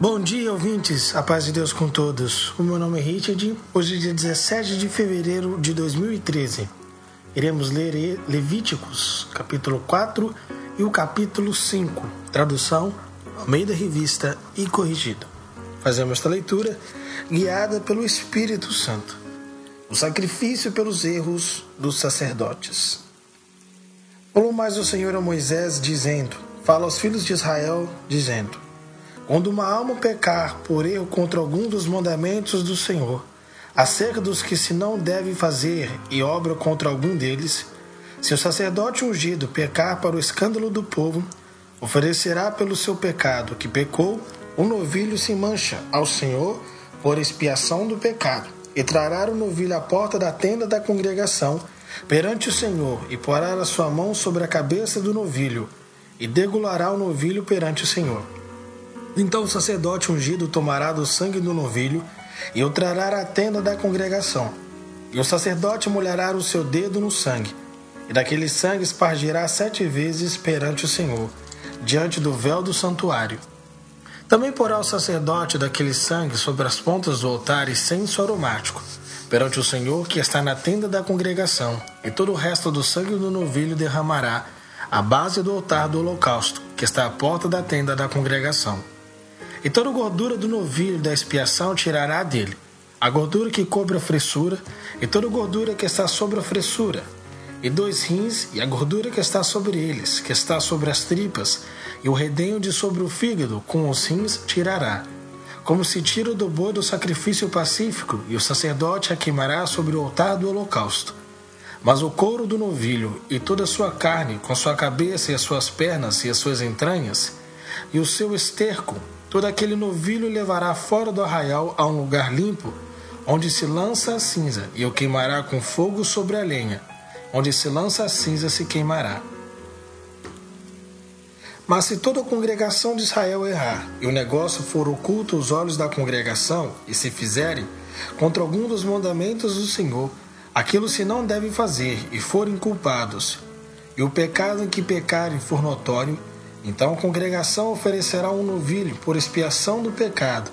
Bom dia, ouvintes. A paz de Deus com todos. O meu nome é Richard. Hoje é dia 17 de fevereiro de 2013. Iremos ler Levíticos, capítulo 4 e o capítulo 5. Tradução ao meio da revista e corrigido. Fazemos esta leitura guiada pelo Espírito Santo. O sacrifício pelos erros dos sacerdotes. Falou mais o Senhor a Moisés, dizendo: Fala aos filhos de Israel, dizendo: quando uma alma pecar por erro contra algum dos mandamentos do Senhor, acerca dos que se não deve fazer e obra contra algum deles, se o sacerdote ungido pecar para o escândalo do povo, oferecerá pelo seu pecado que pecou um novilho sem mancha ao Senhor por expiação do pecado, e trará o novilho à porta da tenda da congregação perante o Senhor, e porá a sua mão sobre a cabeça do novilho, e degolará o novilho perante o Senhor. Então o sacerdote ungido tomará do sangue do novilho e o trará à tenda da congregação. E o sacerdote molhará o seu dedo no sangue, e daquele sangue espargirá sete vezes perante o Senhor, diante do véu do santuário. Também porá o sacerdote daquele sangue sobre as pontas do altar incenso aromático, perante o Senhor que está na tenda da congregação, e todo o resto do sangue do novilho derramará à base do altar do holocausto, que está à porta da tenda da congregação. E toda a gordura do novilho da expiação tirará dele, a gordura que cobre a fressura, e toda a gordura que está sobre a fressura, e dois rins, e a gordura que está sobre eles, que está sobre as tripas, e o redenho de sobre o fígado, com os rins, tirará. Como se tira do boi do sacrifício pacífico, e o sacerdote a queimará sobre o altar do holocausto. Mas o couro do novilho, e toda a sua carne, com sua cabeça e as suas pernas e as suas entranhas, e o seu esterco, todo aquele novilho levará fora do arraial a um lugar limpo, onde se lança a cinza, e o queimará com fogo sobre a lenha, onde se lança a cinza se queimará. Mas se toda a congregação de Israel errar, e o negócio for oculto aos olhos da congregação, e se fizerem, contra algum dos mandamentos do Senhor, aquilo se não deve fazer, e forem culpados, e o pecado em que pecarem for notório, então a congregação oferecerá um novilho por expiação do pecado,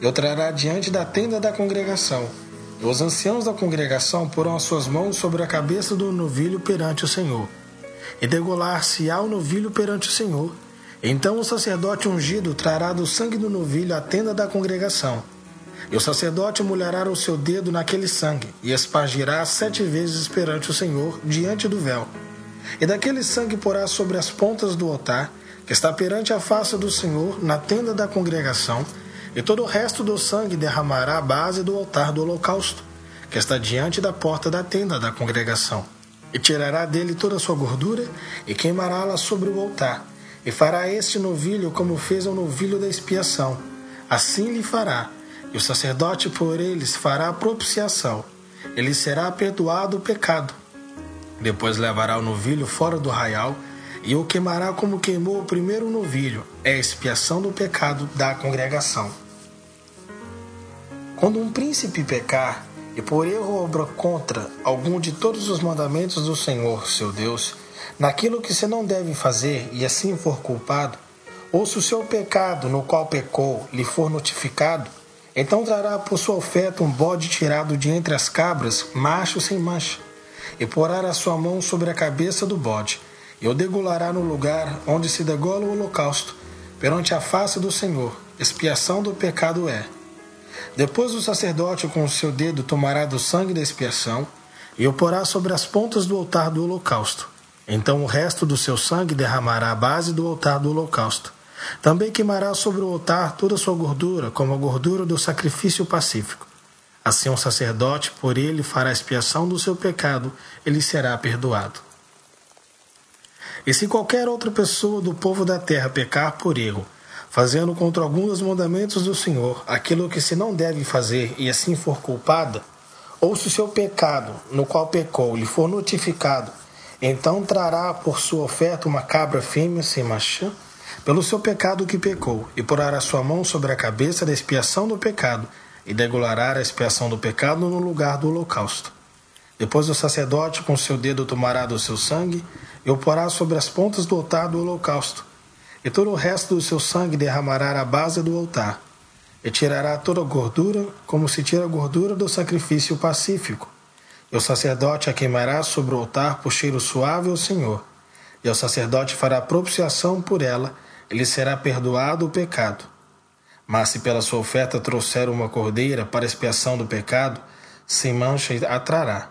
e o trará diante da tenda da congregação. E os anciãos da congregação porão as suas mãos sobre a cabeça do novilho perante o Senhor. E degolar-se-á o novilho perante o Senhor. Então o sacerdote ungido trará do sangue do novilho a tenda da congregação. E o sacerdote molhará o seu dedo naquele sangue, e espargirá sete vezes perante o Senhor, diante do véu. E daquele sangue porá sobre as pontas do altar, que está perante a face do Senhor na tenda da congregação, e todo o resto do sangue derramará à base do altar do holocausto, que está diante da porta da tenda da congregação. E tirará dele toda a sua gordura, e queimará-la sobre o altar, e fará este novilho como fez o novilho da expiação. Assim lhe fará, e o sacerdote por eles fará propiciação. Ele será perdoado o pecado. Depois levará o novilho fora do arraial, e o queimará como queimou o primeiro novilho, é a expiação do pecado da congregação. Quando um príncipe pecar e por erro obra contra algum de todos os mandamentos do Senhor, seu Deus, naquilo que se não deve fazer e assim for culpado, ou se o seu pecado no qual pecou lhe for notificado, então trará por sua oferta um bode tirado de entre as cabras, macho sem mancha, e porá a sua mão sobre a cabeça do bode e o degolará no lugar onde se degola o holocausto, perante a face do Senhor, expiação do pecado é. Depois o sacerdote com o seu dedo tomará do sangue da expiação e o porá sobre as pontas do altar do holocausto. Então o resto do seu sangue derramará a base do altar do holocausto. Também queimará sobre o altar toda a sua gordura, como a gordura do sacrifício pacífico. Assim um sacerdote por ele fará expiação do seu pecado, ele será perdoado. E se qualquer outra pessoa do povo da terra pecar por erro, fazendo contra algum dos mandamentos do Senhor aquilo que se não deve fazer e assim for culpada, ou se o seu pecado, no qual pecou, lhe for notificado, então trará por sua oferta uma cabra fêmea sem machã, pelo seu pecado que pecou, e porá a sua mão sobre a cabeça da expiação do pecado, e degolará a expiação do pecado no lugar do holocausto. Depois o sacerdote com seu dedo tomará do seu sangue e o porá sobre as pontas do altar do holocausto. e todo o resto do seu sangue derramará à base do altar, e tirará toda a gordura, como se tira a gordura do sacrifício pacífico. E o sacerdote a queimará sobre o altar por cheiro suave ao Senhor. E o sacerdote fará propiciação por ela, e lhe será perdoado o pecado. Mas se pela sua oferta trouxer uma cordeira para expiação do pecado, sem mancha a trará.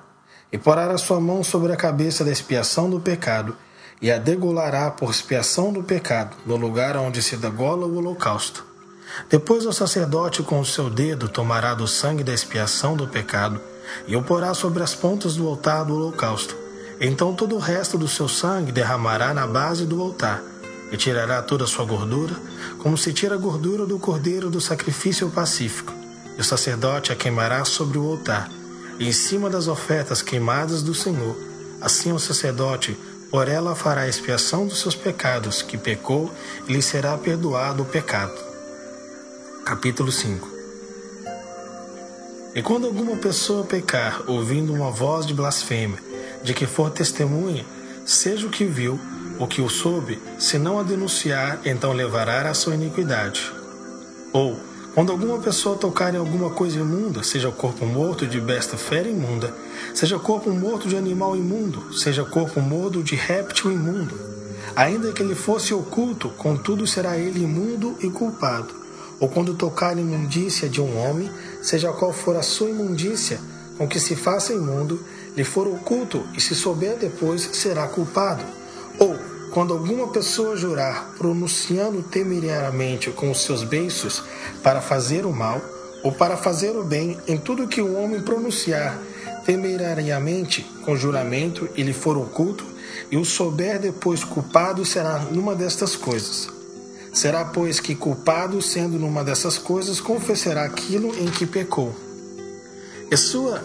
E porá a sua mão sobre a cabeça da expiação do pecado, e a degolará por expiação do pecado, no lugar onde se degola o holocausto. Depois o sacerdote com o seu dedo tomará do sangue da expiação do pecado e o porá sobre as pontas do altar do holocausto. Então todo o resto do seu sangue derramará na base do altar e tirará toda a sua gordura, como se tira a gordura do cordeiro do sacrifício pacífico. E o sacerdote a queimará sobre o altar, e em cima das ofertas queimadas do Senhor. Assim o sacerdote por ela fará expiação dos seus pecados, que pecou, e lhe será perdoado o pecado. Capítulo 5 E quando alguma pessoa pecar, ouvindo uma voz de blasfêmia, de que for testemunha, seja o que viu, o que o soube, se não a denunciar, então levará a sua iniquidade. Ou, quando alguma pessoa tocar em alguma coisa imunda, seja corpo morto de besta fera imunda, seja corpo morto de animal imundo, seja corpo morto de réptil imundo, ainda que ele fosse oculto, contudo será ele imundo e culpado. Ou quando tocar a imundícia de um homem, seja qual for a sua imundícia, com que se faça imundo, lhe for oculto e se souber depois, será culpado. Ou quando alguma pessoa jurar, pronunciando temerariamente com os seus beiços para fazer o mal, ou para fazer o bem, em tudo que o homem pronunciar temerariamente com juramento e lhe for oculto, e o souber depois culpado, será numa destas coisas. Será, pois, que culpado, sendo numa dessas coisas, confessará aquilo em que pecou. E sua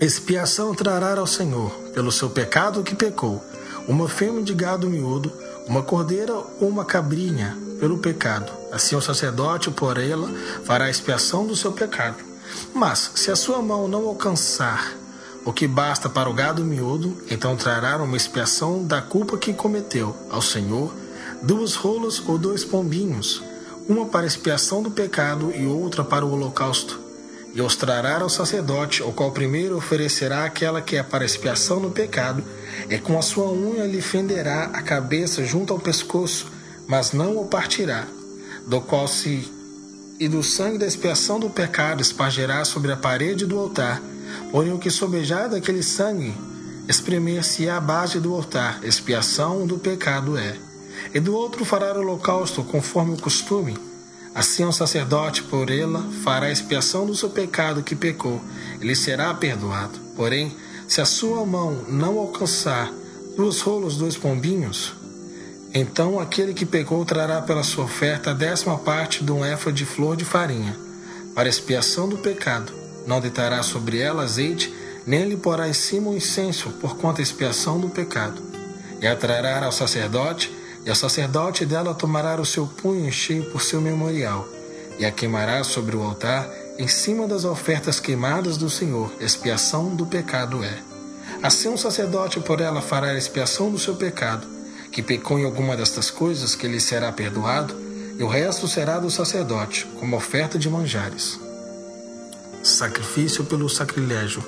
expiação trará ao Senhor, pelo seu pecado que pecou uma fêmea de gado miúdo, uma cordeira ou uma cabrinha pelo pecado. Assim o sacerdote, por ela, fará expiação do seu pecado. Mas, se a sua mão não alcançar o que basta para o gado miúdo, então trará uma expiação da culpa que cometeu ao Senhor, duas rolas ou dois pombinhos, uma para expiação do pecado e outra para o holocausto e os trará ao sacerdote, o qual primeiro oferecerá aquela que é para expiação do pecado, e com a sua unha lhe fenderá a cabeça junto ao pescoço, mas não o partirá, do qual se e do sangue da expiação do pecado espargerá sobre a parede do altar, porém o que sobejar daquele sangue espremer-se à base do altar, expiação do pecado é. E do outro fará holocausto conforme o costume, Assim o sacerdote, por ela, fará expiação do seu pecado que pecou, ele será perdoado. Porém, se a sua mão não alcançar duas rolos, dois pombinhos, então aquele que pecou trará pela sua oferta a décima parte de um éfa de flor de farinha, para expiação do pecado. Não deitará sobre ela azeite, nem lhe porá em cima o incenso, por conta expiação do pecado. E a trará ao sacerdote, e o sacerdote dela tomará o seu punho cheio por seu memorial, e a queimará sobre o altar, em cima das ofertas queimadas do Senhor, expiação do pecado é. Assim um sacerdote por ela fará a expiação do seu pecado, que pecou em alguma destas coisas, que lhe será perdoado, e o resto será do sacerdote, como oferta de manjares. Sacrifício pelo sacrilégio.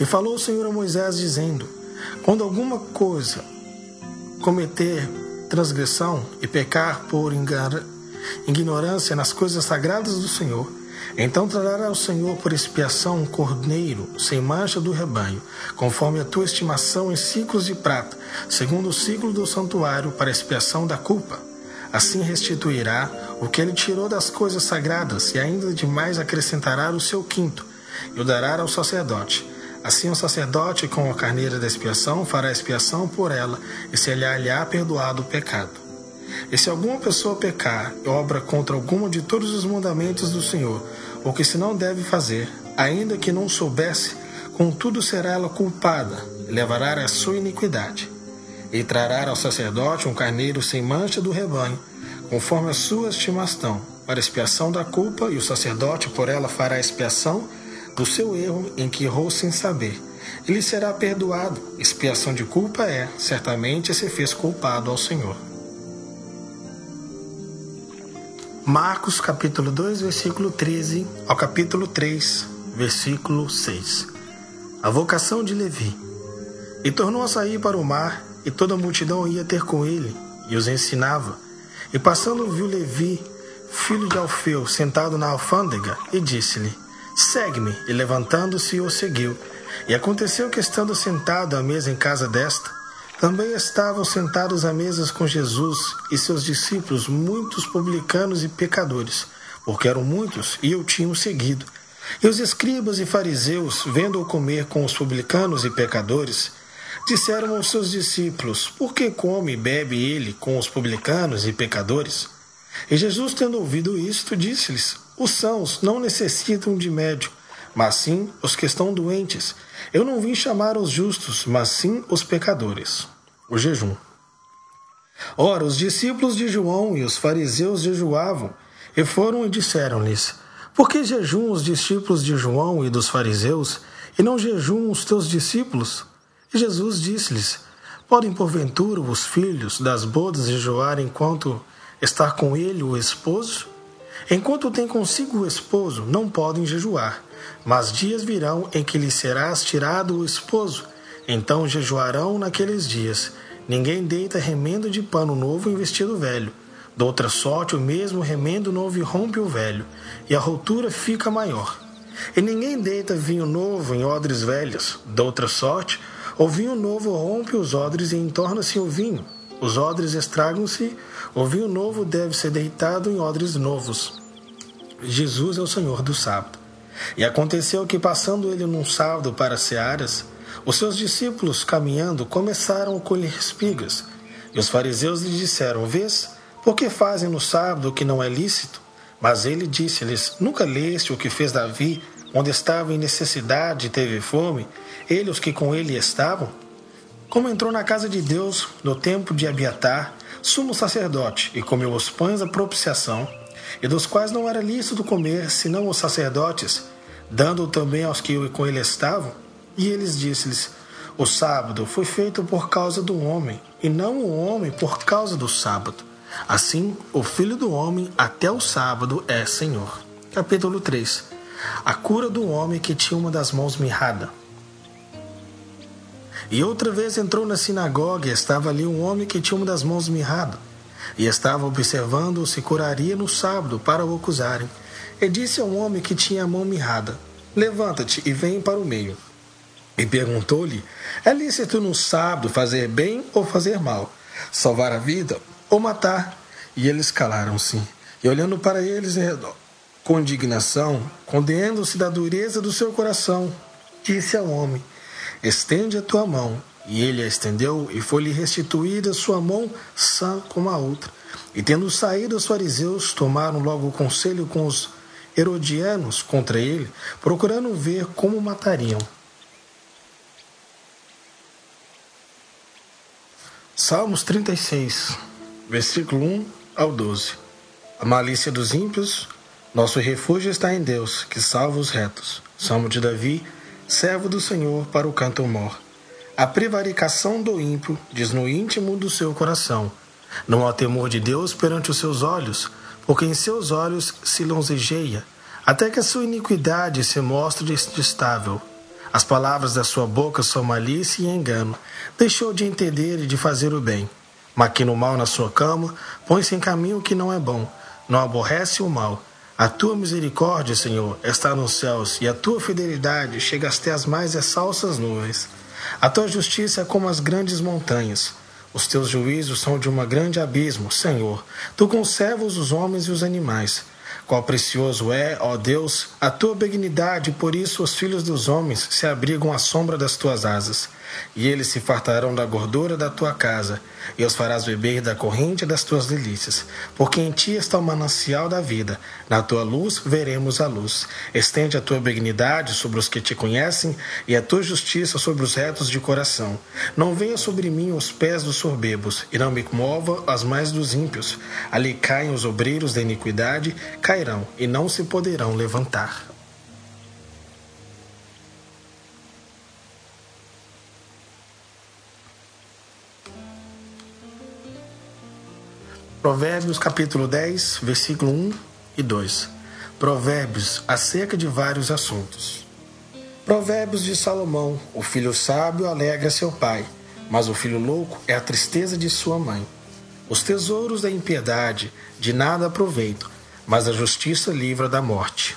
E falou o Senhor a Moisés, dizendo: Quando alguma coisa cometer transgressão e pecar por ignorância nas coisas sagradas do Senhor, então trará ao Senhor por expiação um cordeiro sem mancha do rebanho, conforme a tua estimação em ciclos de prata, segundo o ciclo do santuário, para expiação da culpa. Assim restituirá o que ele tirou das coisas sagradas, e ainda demais acrescentará o seu quinto, e o dará ao sacerdote Assim o sacerdote, com a carneira da expiação, fará expiação por ela, e se lhe há perdoado o pecado. E se alguma pessoa pecar e obra contra algum de todos os mandamentos do Senhor, o que se não deve fazer, ainda que não soubesse, contudo será ela culpada, e levará a sua iniquidade. E trará ao sacerdote um carneiro sem mancha do rebanho, conforme a sua estimação, para expiação da culpa, e o sacerdote por ela fará expiação do seu erro em que errou sem saber. Ele será perdoado. Expiação de culpa é, certamente, se fez culpado ao Senhor. Marcos capítulo 2, versículo 13 ao capítulo 3, versículo 6. A vocação de Levi. E tornou a sair para o mar, e toda a multidão ia ter com ele, e os ensinava. E passando viu Levi, filho de Alfeu, sentado na alfândega, e disse-lhe: Segue-me. E levantando-se, o seguiu. E aconteceu que, estando sentado à mesa em casa desta, também estavam sentados à mesa com Jesus e seus discípulos muitos publicanos e pecadores, porque eram muitos e o tinham seguido. E os escribas e fariseus, vendo-o comer com os publicanos e pecadores, disseram aos seus discípulos: Por que come e bebe ele com os publicanos e pecadores? E Jesus, tendo ouvido isto, disse-lhes: Os sãos não necessitam de médico, mas sim os que estão doentes. Eu não vim chamar os justos, mas sim os pecadores. O jejum. Ora, os discípulos de João e os fariseus jejuavam, e foram e disseram-lhes: Por que jejuam os discípulos de João e dos fariseus, e não jejuam os teus discípulos? E Jesus disse-lhes: Podem porventura os filhos das bodas jejuar enquanto está com ele o esposo? Enquanto tem consigo o esposo, não podem jejuar. Mas dias virão em que lhe serás tirado o esposo, então jejuarão naqueles dias. Ninguém deita remendo de pano novo em vestido velho. Doutra sorte, o mesmo remendo novo rompe o velho, e a rotura fica maior. E ninguém deita vinho novo em odres velhos. Doutra sorte, o vinho novo rompe os odres e entorna-se o vinho. Os odres estragam-se, o vinho novo deve ser deitado em odres novos. Jesus é o Senhor do sábado. E aconteceu que, passando ele num sábado para Searas, os seus discípulos, caminhando, começaram a colher espigas. E os fariseus lhe disseram: Vês, por que fazem no sábado o que não é lícito? Mas ele disse-lhes: Nunca leste o que fez Davi, onde estava em necessidade e teve fome, ele os que com ele estavam? Como entrou na casa de Deus no tempo de Abiatar, sumo sacerdote, e comeu os pães da propiciação, e dos quais não era lícito comer, senão os sacerdotes, dando também aos que com ele estavam? E eles disse-lhes: O sábado foi feito por causa do homem, e não o homem por causa do sábado. Assim, o filho do homem até o sábado é Senhor. Capítulo 3 A cura do homem que tinha uma das mãos mirrada. E outra vez entrou na sinagoga e estava ali um homem que tinha uma das mãos mirrada e estava observando se curaria no sábado para o acusarem. E disse ao homem que tinha a mão mirrada: Levanta-te e vem para o meio. E perguntou-lhe: É lícito no sábado fazer bem ou fazer mal? Salvar a vida ou matar? E eles calaram-se. E olhando para eles em redor, com indignação, condenando-se da dureza do seu coração, disse ao homem: Estende a tua mão. E ele a estendeu, e foi-lhe restituída sua mão sã como a outra. E tendo saído os fariseus, tomaram logo conselho com os herodianos contra ele, procurando ver como matariam. Salmos 36, versículo 1 ao 12. A malícia dos ímpios, nosso refúgio está em Deus, que salva os retos. Salmo de Davi, servo do Senhor, para o canto mor. A prevaricação do ímpio diz no íntimo do seu coração: Não há temor de Deus perante os seus olhos, porque em seus olhos se longejeia, até que a sua iniquidade se mostre detestável. As palavras da sua boca são malícia e engano. Deixou de entender e de fazer o bem. Maquina o mal na sua cama, põe-se em caminho que não é bom. Não aborrece o mal. A tua misericórdia, Senhor, está nos céus, e a tua fidelidade chega até as mais exalças nuvens. A tua justiça é como as grandes montanhas. Os teus juízos são de um grande abismo, Senhor. Tu conservas os homens e os animais. Qual precioso é, ó Deus, a tua benignidade, por isso os filhos dos homens se abrigam à sombra das tuas asas. E eles se fartarão da gordura da tua casa, e os farás beber da corrente das tuas delícias. Porque em ti está o manancial da vida, na tua luz veremos a luz. Estende a tua benignidade sobre os que te conhecem, e a tua justiça sobre os retos de coração. Não venha sobre mim os pés dos soberbos, e não me mova as mãos dos ímpios. Ali caem os obreiros da iniquidade, cairão, e não se poderão levantar. Provérbios capítulo 10, versículo 1 e 2. Provérbios acerca de vários assuntos. Provérbios de Salomão: O filho sábio alegra seu pai, mas o filho louco é a tristeza de sua mãe. Os tesouros da impiedade de nada aproveitam, mas a justiça livra da morte.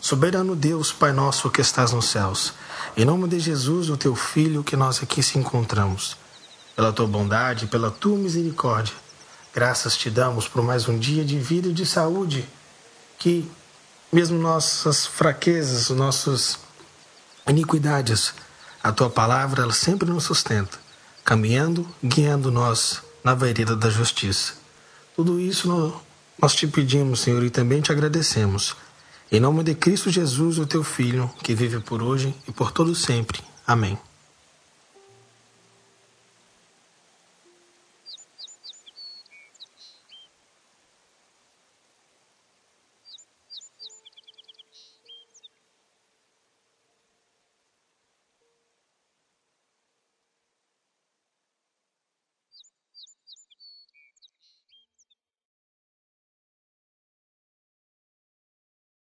Soberano Deus, Pai nosso que estás nos céus, em nome de Jesus, o teu Filho, que nós aqui se encontramos, pela tua bondade, pela tua misericórdia, graças te damos por mais um dia de vida e de saúde, que mesmo nossas fraquezas, nossas iniquidades, a tua palavra ela sempre nos sustenta, caminhando, guiando nós na vereda da justiça. Tudo isso nós te pedimos, Senhor, e também te agradecemos. Em nome de Cristo Jesus, o teu Filho, que vive por hoje e por todo sempre. Amém.